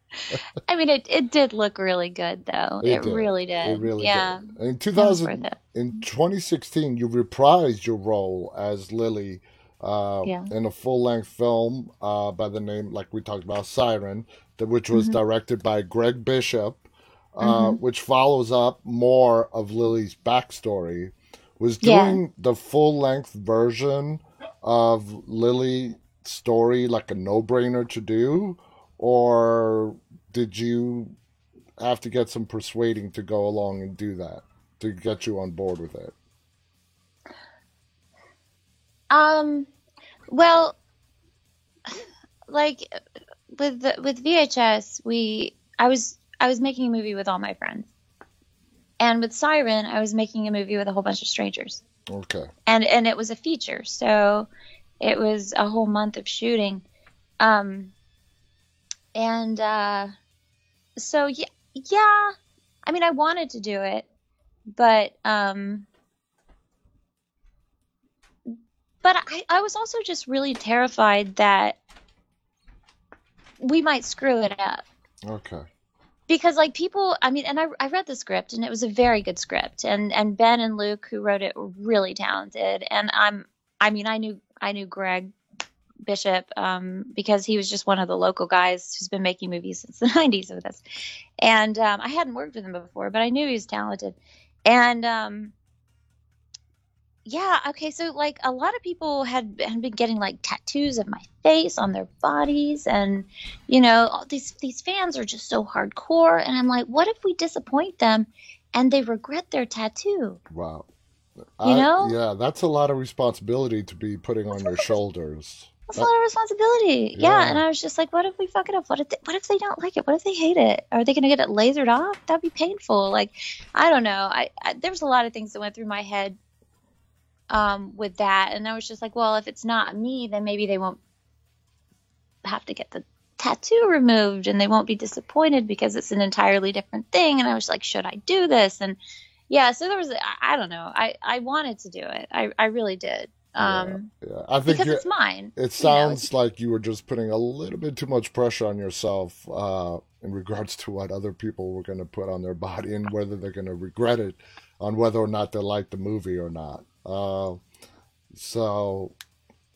i mean it, it did look really good though It it, did. really did It really yeah did. In 2000, it in 2016, you reprised your role as Lily uh, Yeah. in a full-length film uh, by the name, like we talked about, Siren, that, which was Mhm. directed by Gregg Bishop, uh, Mhm. which follows up more of Lily's backstory. Was Yeah. doing the full-length version of Lily's story like a no-brainer to do, or did you have to get some persuading to go along and do that to get you on board with it? Um, well, like with the, with VHS, we I was I was making a movie with all my friends, and with Siren, I was making a movie with a whole bunch of strangers, Okay. and and it was a feature, so it was a whole month of shooting, um, and uh, so yeah, yeah, I mean, I wanted to do it, but um. But I, I was also just really terrified that we might screw it up Okay. Because like people i mean and I, I read the script and it was a very good script and and ben and luke who wrote it were really talented and i'm i mean i knew I knew Gregg Bishop um, because he was just one of the local guys who's been making movies since the 90s with us. And um, I hadn't worked with him before, but I knew he was talented. And um, yeah, okay, so like a lot of people had, had been getting like tattoos of my face on their bodies, and you know these these fans are just so hardcore. And I'm like, what if we disappoint them and they regret their tattoo? Wow. You I- know? yeah, that's a lot of responsibility to be putting on your shoulders. That's a lot of responsibility. Yeah. Yeah. and I was just like, what if we fuck it up? What if they, what if they don't like it? What if they hate it? Are they going to get it lasered off? That'd be painful. Like, I don't know. I, I there was a lot of things that went through my head um, with that, and I was just like, well, if it's not me, then maybe they won't have to get the tattoo removed, and they won't be disappointed because it's an entirely different thing. And I was like, should I do this? And yeah, so there was, I, don't know. I I wanted to do it. I I really did. Um, Yeah, I think because it's mine. it you know, sounds like you were just putting a little bit too much pressure on yourself uh, in regards to what other people were going to put on their body and whether they're going to regret it on whether or not they like the movie or not. Uh, so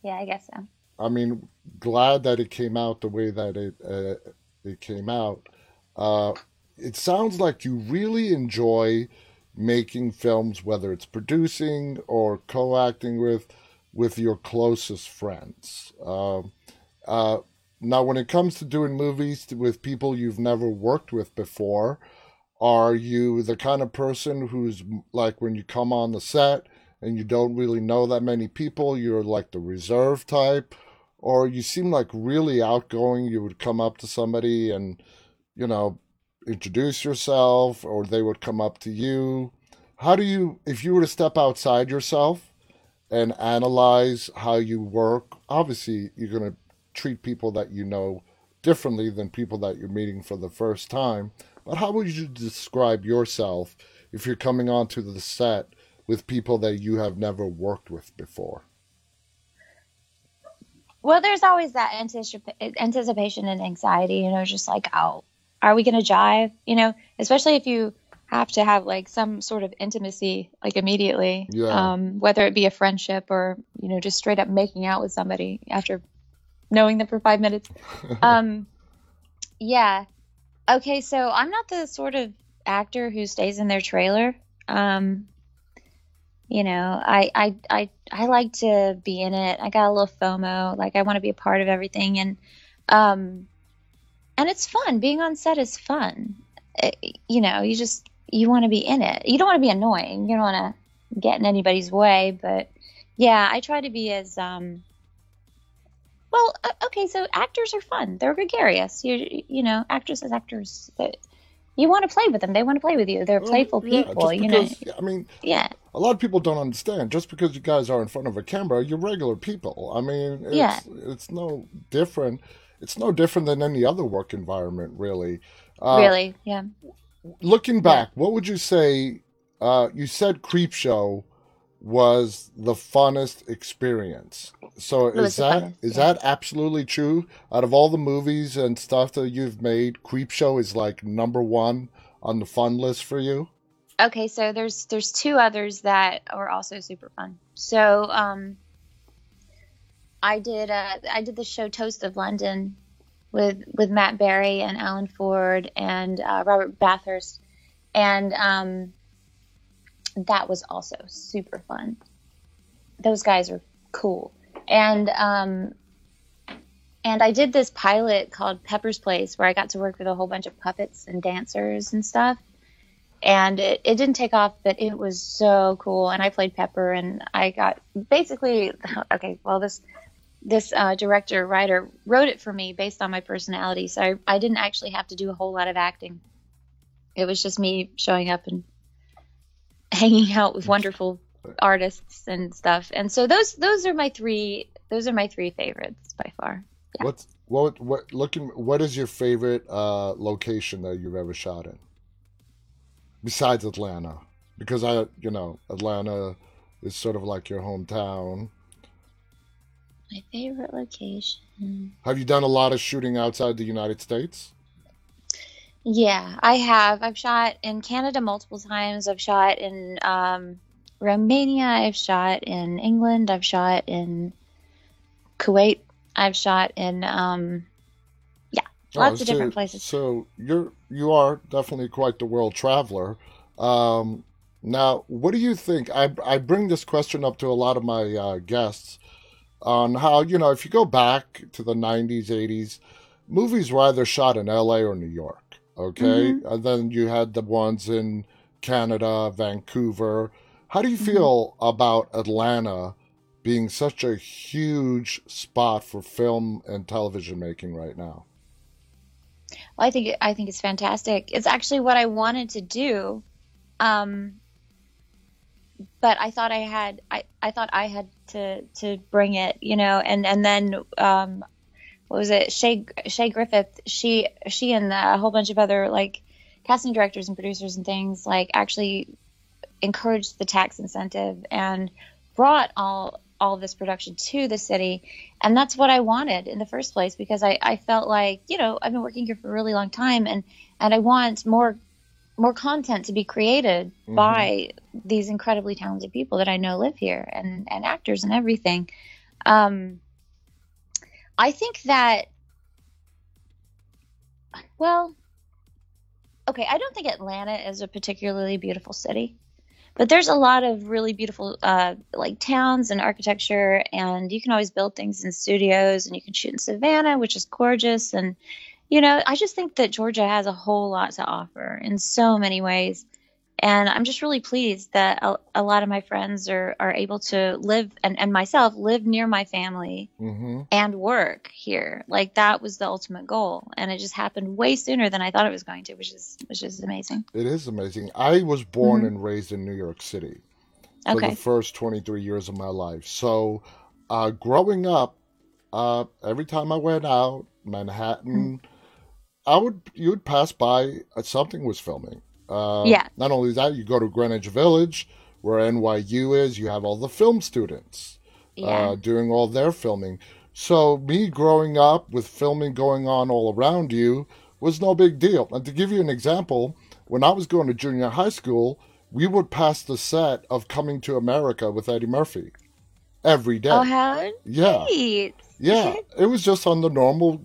Yeah, I guess so. I mean, glad that it came out the way that it uh, it came out. Uh, it sounds like you really enjoy making films, whether it's producing or co-acting with with your closest friends. Um uh, now, when it comes to doing movies with people you've never worked with before, are you the kind of person who's like when you come on the set and you don't really know that many people, you're like the reserve type? or you seem like really outgoing. You would come up to somebody and, you know, introduce yourself, or they would come up to you. How do you, if you were to step outside yourself and analyze how you work, obviously you're going to treat people that you know differently than people that you're meeting for the first time. But how would you describe yourself if you're coming onto the set with people that you have never worked with before? Well, there's always that anticip- anticipation and anxiety, you know, just like, oh, are we going to jive? You know, especially if you have to have like some sort of intimacy, like immediately, Yeah. um, whether it be a friendship or, you know, just straight up making out with somebody after knowing them for five minutes. um, yeah. Okay. So I'm not the sort of actor who stays in their trailer. Um, you know, I, I, I, I like to be in it. I got a little FOMO. Like I want to be a part of everything. And, um, and it's fun. Being on set is fun. It- you know, you just, you want to be in it. You don't want to be annoying. You don't want to get in anybody's way, but yeah, I try to be as, um, well, okay, so actors are fun. They're gregarious. You, you know, actresses, actors, you want to play with them. They want to play with you. They're playful Yeah, people, just you know. because, I mean, Yeah. a lot of people don't understand. Just because you guys are in front of a camera, you're regular people. I mean, it's, Yeah. it's no different. It's no different than any other work environment, really. Uh, really. Yeah. Looking back, what would you say? Uh, you said Creepshow was the funnest experience. So is that funnest, is yeah. that absolutely true? Out of all the movies and stuff that you've made, Creepshow is like number one on the fun list for you. Okay, so there's there's two others that are also super fun. So um, I did uh, I did the show Toast of London with with Matt Berry and Alan Ford and uh, Robert Bathurst, and um, that was also super fun. Those guys are cool, and um, and I did this pilot called Pepper's Place where I got to work with a whole bunch of puppets and dancers and stuff and it, it didn't take off, but it was so cool. And I played Pepper, and I got basically okay. Well, this this uh, director writer wrote it for me based on my personality, so I, I didn't actually have to do a whole lot of acting. It was just me showing up and hanging out with wonderful artists and stuff. And so those those are my three those are my three favorites by far. Yeah. What's what what looking? What is your favorite uh, location that you've ever shot in? Besides Atlanta, because I, you know, Atlanta is sort of like your hometown. My favorite location. Have you done a lot of shooting outside the United States? Yeah, I have. I've shot in Canada multiple times. I've shot in um, Romania. I've shot in England. I've shot in Kuwait. I've shot in um, yeah, Oh, lots of different places. so you're you are definitely quite the world traveler. Um, now, what do you think? I I bring this question up to a lot of my uh, guests on how you know if you go back to the '90s, '80s, movies were either shot in L.A. or New York. Okay, hmm and then you had the ones in Canada, Vancouver. How do you hmm feel about Atlanta being such a huge spot for film and television making right now? Well, I think I think it's fantastic. It's actually what I wanted to do. Um, but I thought I had I, I thought I had to to bring it, you know, and and then um, what was it? Shay Shay Griffith, she she and a whole bunch of other like casting directors and producers and things like actually encouraged the tax incentive and brought all all this production to the city and that's what I wanted in the first place because I, I felt like you know I've been working here for a really long time and and I want more more content to be created hmm by these incredibly talented people that I know live here and and actors and everything. Um, I think that well, okay, I don't think Atlanta is a particularly beautiful city, but there's a lot of really beautiful uh, like towns and architecture, and you can always build things in studios, and you can shoot in Savannah, which is gorgeous, and you know, I just think that Georgia has a whole lot to offer in so many ways. And I'm just really pleased that a, a lot of my friends are, are able to live and, and myself live near my family hmm and work here. Like that was the ultimate goal. And it just happened way sooner than I thought it was going to, which is which is amazing. It is amazing. I was born hmm and raised in New York City for the first 23 years of my life. So, uh, growing up, uh, every time I went out. Manhattan, I would you would pass by uh, something was filming. Uh, Yeah. not only that, you go to Greenwich Village, where NYU is. You have all the film students Yeah. uh, doing all their filming. So me growing up with filming going on all around you was no big deal. And to give you an example, when I was going to junior high school, we would pass the set of Coming to America with Eddie Murphy every day. Oh, how Yeah, neat. yeah. It was just on the normal,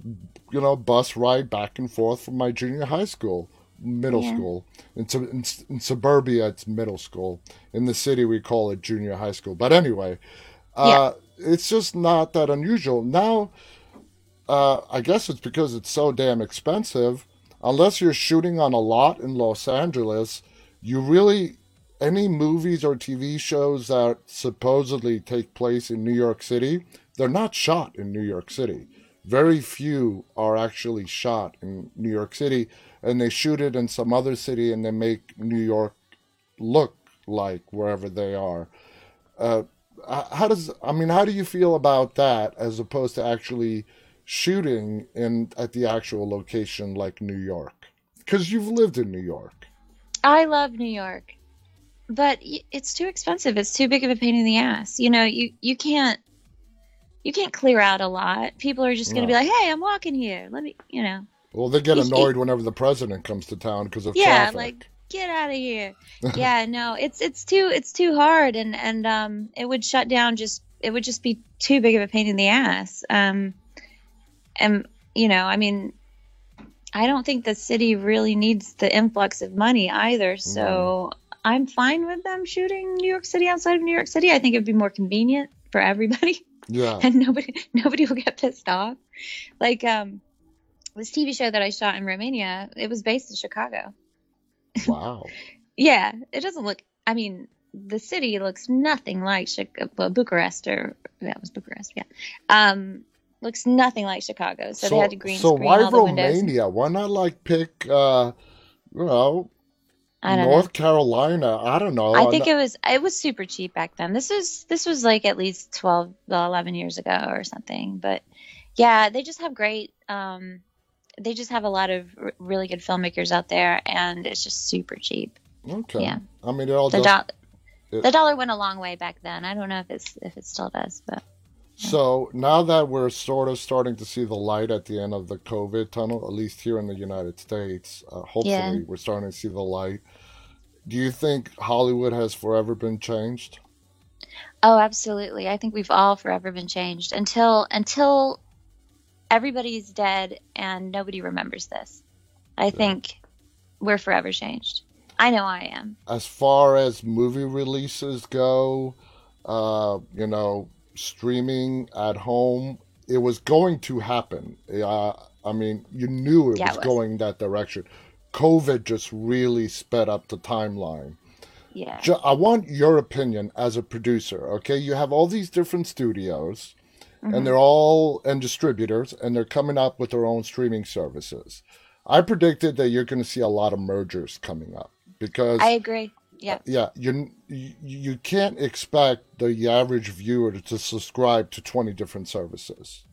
you know, bus ride back and forth from my junior high school, middle Yeah. school. In, sub- in, in suburbia, it's middle school. In the city, we call it junior high school. But anyway, Yeah. uh, it's just not that unusual. Now, uh, I guess it's because it's so damn expensive. Unless you're shooting on a lot in Los Angeles, you really, any movies or TV shows that supposedly take place in New York City, they're not shot in New York City. Very few are actually shot in New York City, and they shoot it in some other city and they make New York look like wherever they are. Uh, how does I mean, how do you feel about that as opposed to actually shooting in at the actual location like New York? Because you've lived in New York. I love New York, but it's too expensive. It's too big of a pain in the ass. You know, you you can't you can't clear out a lot. People are just going to be like, "Hey, I'm walking here. Let me," you know. Well, they get annoyed whenever the president comes to town because of yeah, like get out of here. Yeah, no, it's it's too it's too hard, and and um, it would shut down. Just it would just be too big of a pain in the ass. Um, and you know, I mean, I don't think the city really needs the influx of money either. Mm, So I'm fine with them shooting New York City outside of New York City. I think it'd be more convenient for everybody, yeah. and nobody nobody will get pissed off. Like um, this TV show that I shot in Romania, it was based in Chicago. Wow. Yeah, it doesn't look. I mean, the city looks nothing like Chicago, Bucharest, or that was Bucharest. Yeah, um, looks nothing like Chicago. So they had to So, green so screen why all the windows. Romania? Why not like pick, uh, you know, don't know. North Carolina? I don't know. I think it was it was super cheap back then. This was this was like at least 12, well, 11 years ago or something. But yeah, they just have great. Um, they just have a lot of r- really good filmmakers out there, and it's just super cheap. okay. Yeah, I mean, it all the do- it, the dollar went a long way back then. I don't know if it's if it still does, but yeah. So now that we're sort of starting to see the light at the end of the COVID tunnel, at least here in the United States, uh, Yeah. hopefully we're starting to see the light. Do you think Hollywood has forever been changed? Oh, absolutely. I think we've all forever been changed until until everybody's dead and nobody remembers this. I think we're forever changed. I know I am. As far as movie releases go, uh, you know, streaming at home, it was going to happen. Uh, I mean, you knew it Yeah, was it was. going that direction. COVID just really sped up the timeline. Yeah. I want your opinion as a producer. Okay, you have all these different studios, Mm-hmm. and they're all and distributors, and they're coming up with their own streaming services. I predicted that you're going to see a lot of mergers coming up because I agree. Yeah. yeah, you you can't expect the average viewer to subscribe to 20 different services.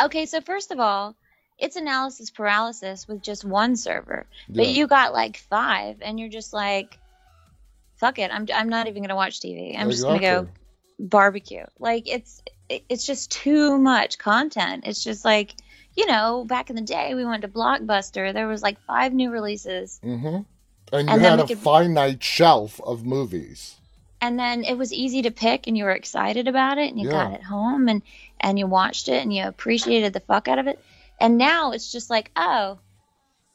Okay, so first of all, it's analysis paralysis with just one server. But Yeah. you got like five and you're just like fuck it. I'm I'm not even going to watch TV. I'm just going to go barbecue. Like it's it- it's just too much content. It's just like, you know, back in the day we went to Blockbuster, there was like five new releases Mm-hmm. And you And had a could- finite shelf of movies. and then it was easy to pick and you were excited about it and you got it home and and you watched it and you appreciated the fuck out of it and now it's just like oh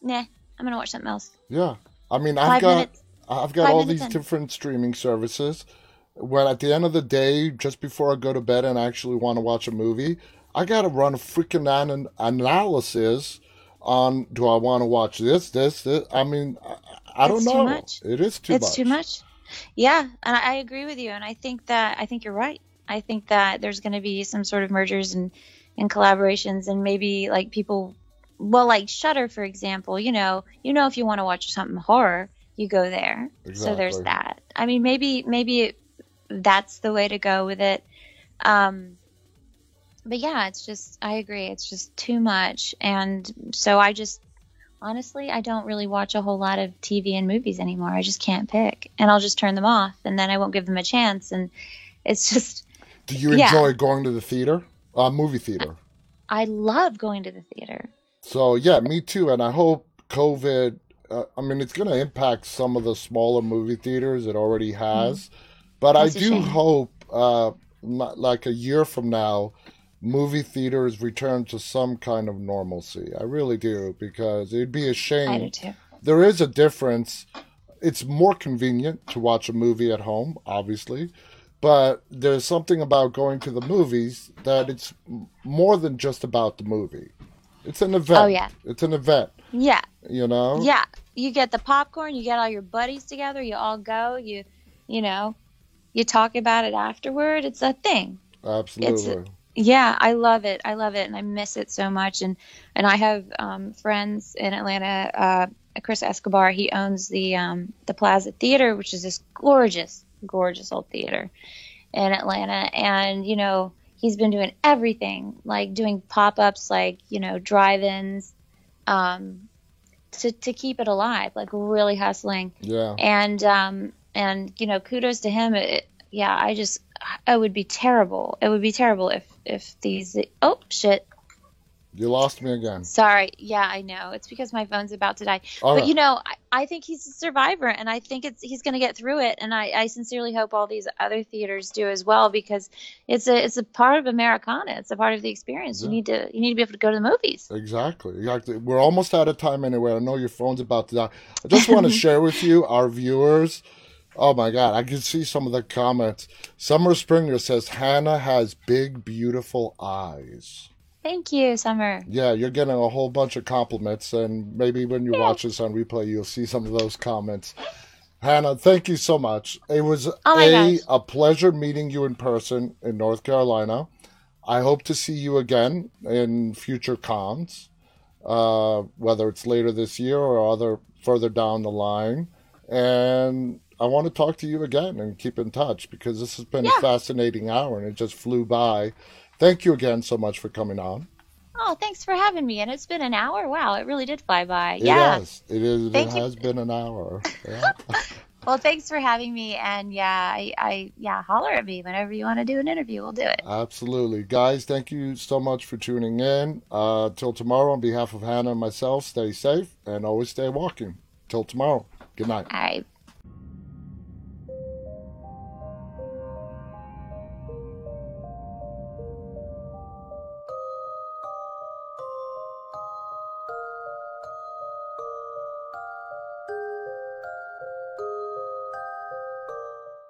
nah i'm gonna watch something else Yeah, I mean, I've five got minutes I've got five all these in. different streaming services. When at the end of the day, just before I go to bed and I actually want to watch a movie, I got to run a freaking an- analysis on do I want to watch this, this, this. I mean, I, I don't It's too know. much. It is too it's much. It's too much yeah and I, I agree with you and i think that i think you're right i think that there's going to be some sort of mergers and and collaborations and maybe like people well like Shudder for example you know you know if you want to watch something horror you go there so there's that i mean maybe maybe it, that's the way to go with it um but yeah it's just i agree it's just too much and so i just honestly i don't really watch a whole lot of tv and movies anymore i just can't pick and i'll just turn them off and then i won't give them a chance and it's just Do you Yeah. enjoy going to the theater? Uh, movie theater. i love going to the theater So yeah, me too. And I hope COVID. Uh, I mean, it's going to impact some of the smaller movie theaters. It already has, but That's I do hope, uh, not, like a year from now, movie theaters return to some kind of normalcy. I really do because it'd be a i do shame. too There is a difference. It's more convenient to watch a movie at home, obviously, but there's something about going to the movies that it's more than just about the movie. It's an event. Oh, yeah. It's an event, yeah you know? yeah you get the popcorn you get all your buddies together you all go you you know you talk about it afterward it's a thing Absolutely. Yeah, I love it. I love it, and I miss it so much. And and I have um, friends in Atlanta. Uh, Chris Escobar. He owns the um, the Plaza Theater, which is this gorgeous, gorgeous old theater in Atlanta. And you know, he's been doing everything, like doing pop ups, like you know, drive-ins, um, to to keep it alive, like really hustling yeah. and um and you know kudos to him it, yeah i just it would be terrible it would be terrible if if these oh shit You lost me again. sorry yeah i know it's because my phone's about to die All but right. you know I, I think he's a survivor and i think it's he's going to get through it and I, I sincerely hope all these other theaters do as well because it's a it's a part of americana it's a part of the experience you need to you need to be able to go to the movies Exactly. Exactly. We're almost out of time anyway. I know your phone's about to die. I just want to share with you, our viewers. Oh my God, I can see some of the comments. Summer Springer says Hannah has big, beautiful eyes. thank you summer Yeah, you're getting a whole bunch of compliments, and maybe when you watch this on replay, you'll see some of those comments. Hannah, thank you so much. It was Oh a, a pleasure meeting you in person in North Carolina. I hope to see you again in future cons, uh, whether it's later this year or other further down the line. And I want to talk to you again and keep in touch because this has been a fascinating hour and it just flew by. Thank you again so much for coming on. oh thanks for having me and it's been an hour wow it really did fly by It yeah. It is. Thank it you. has been an hour. Yeah. Well, thanks for having me, and yeah, I, I yeah, holler at me whenever you want to do an interview. We'll do it. Absolutely, guys. Thank you so much for tuning in. Uh, till tomorrow, on behalf of Hannah and myself, stay safe and always stay walking. Till tomorrow. Good night. All right,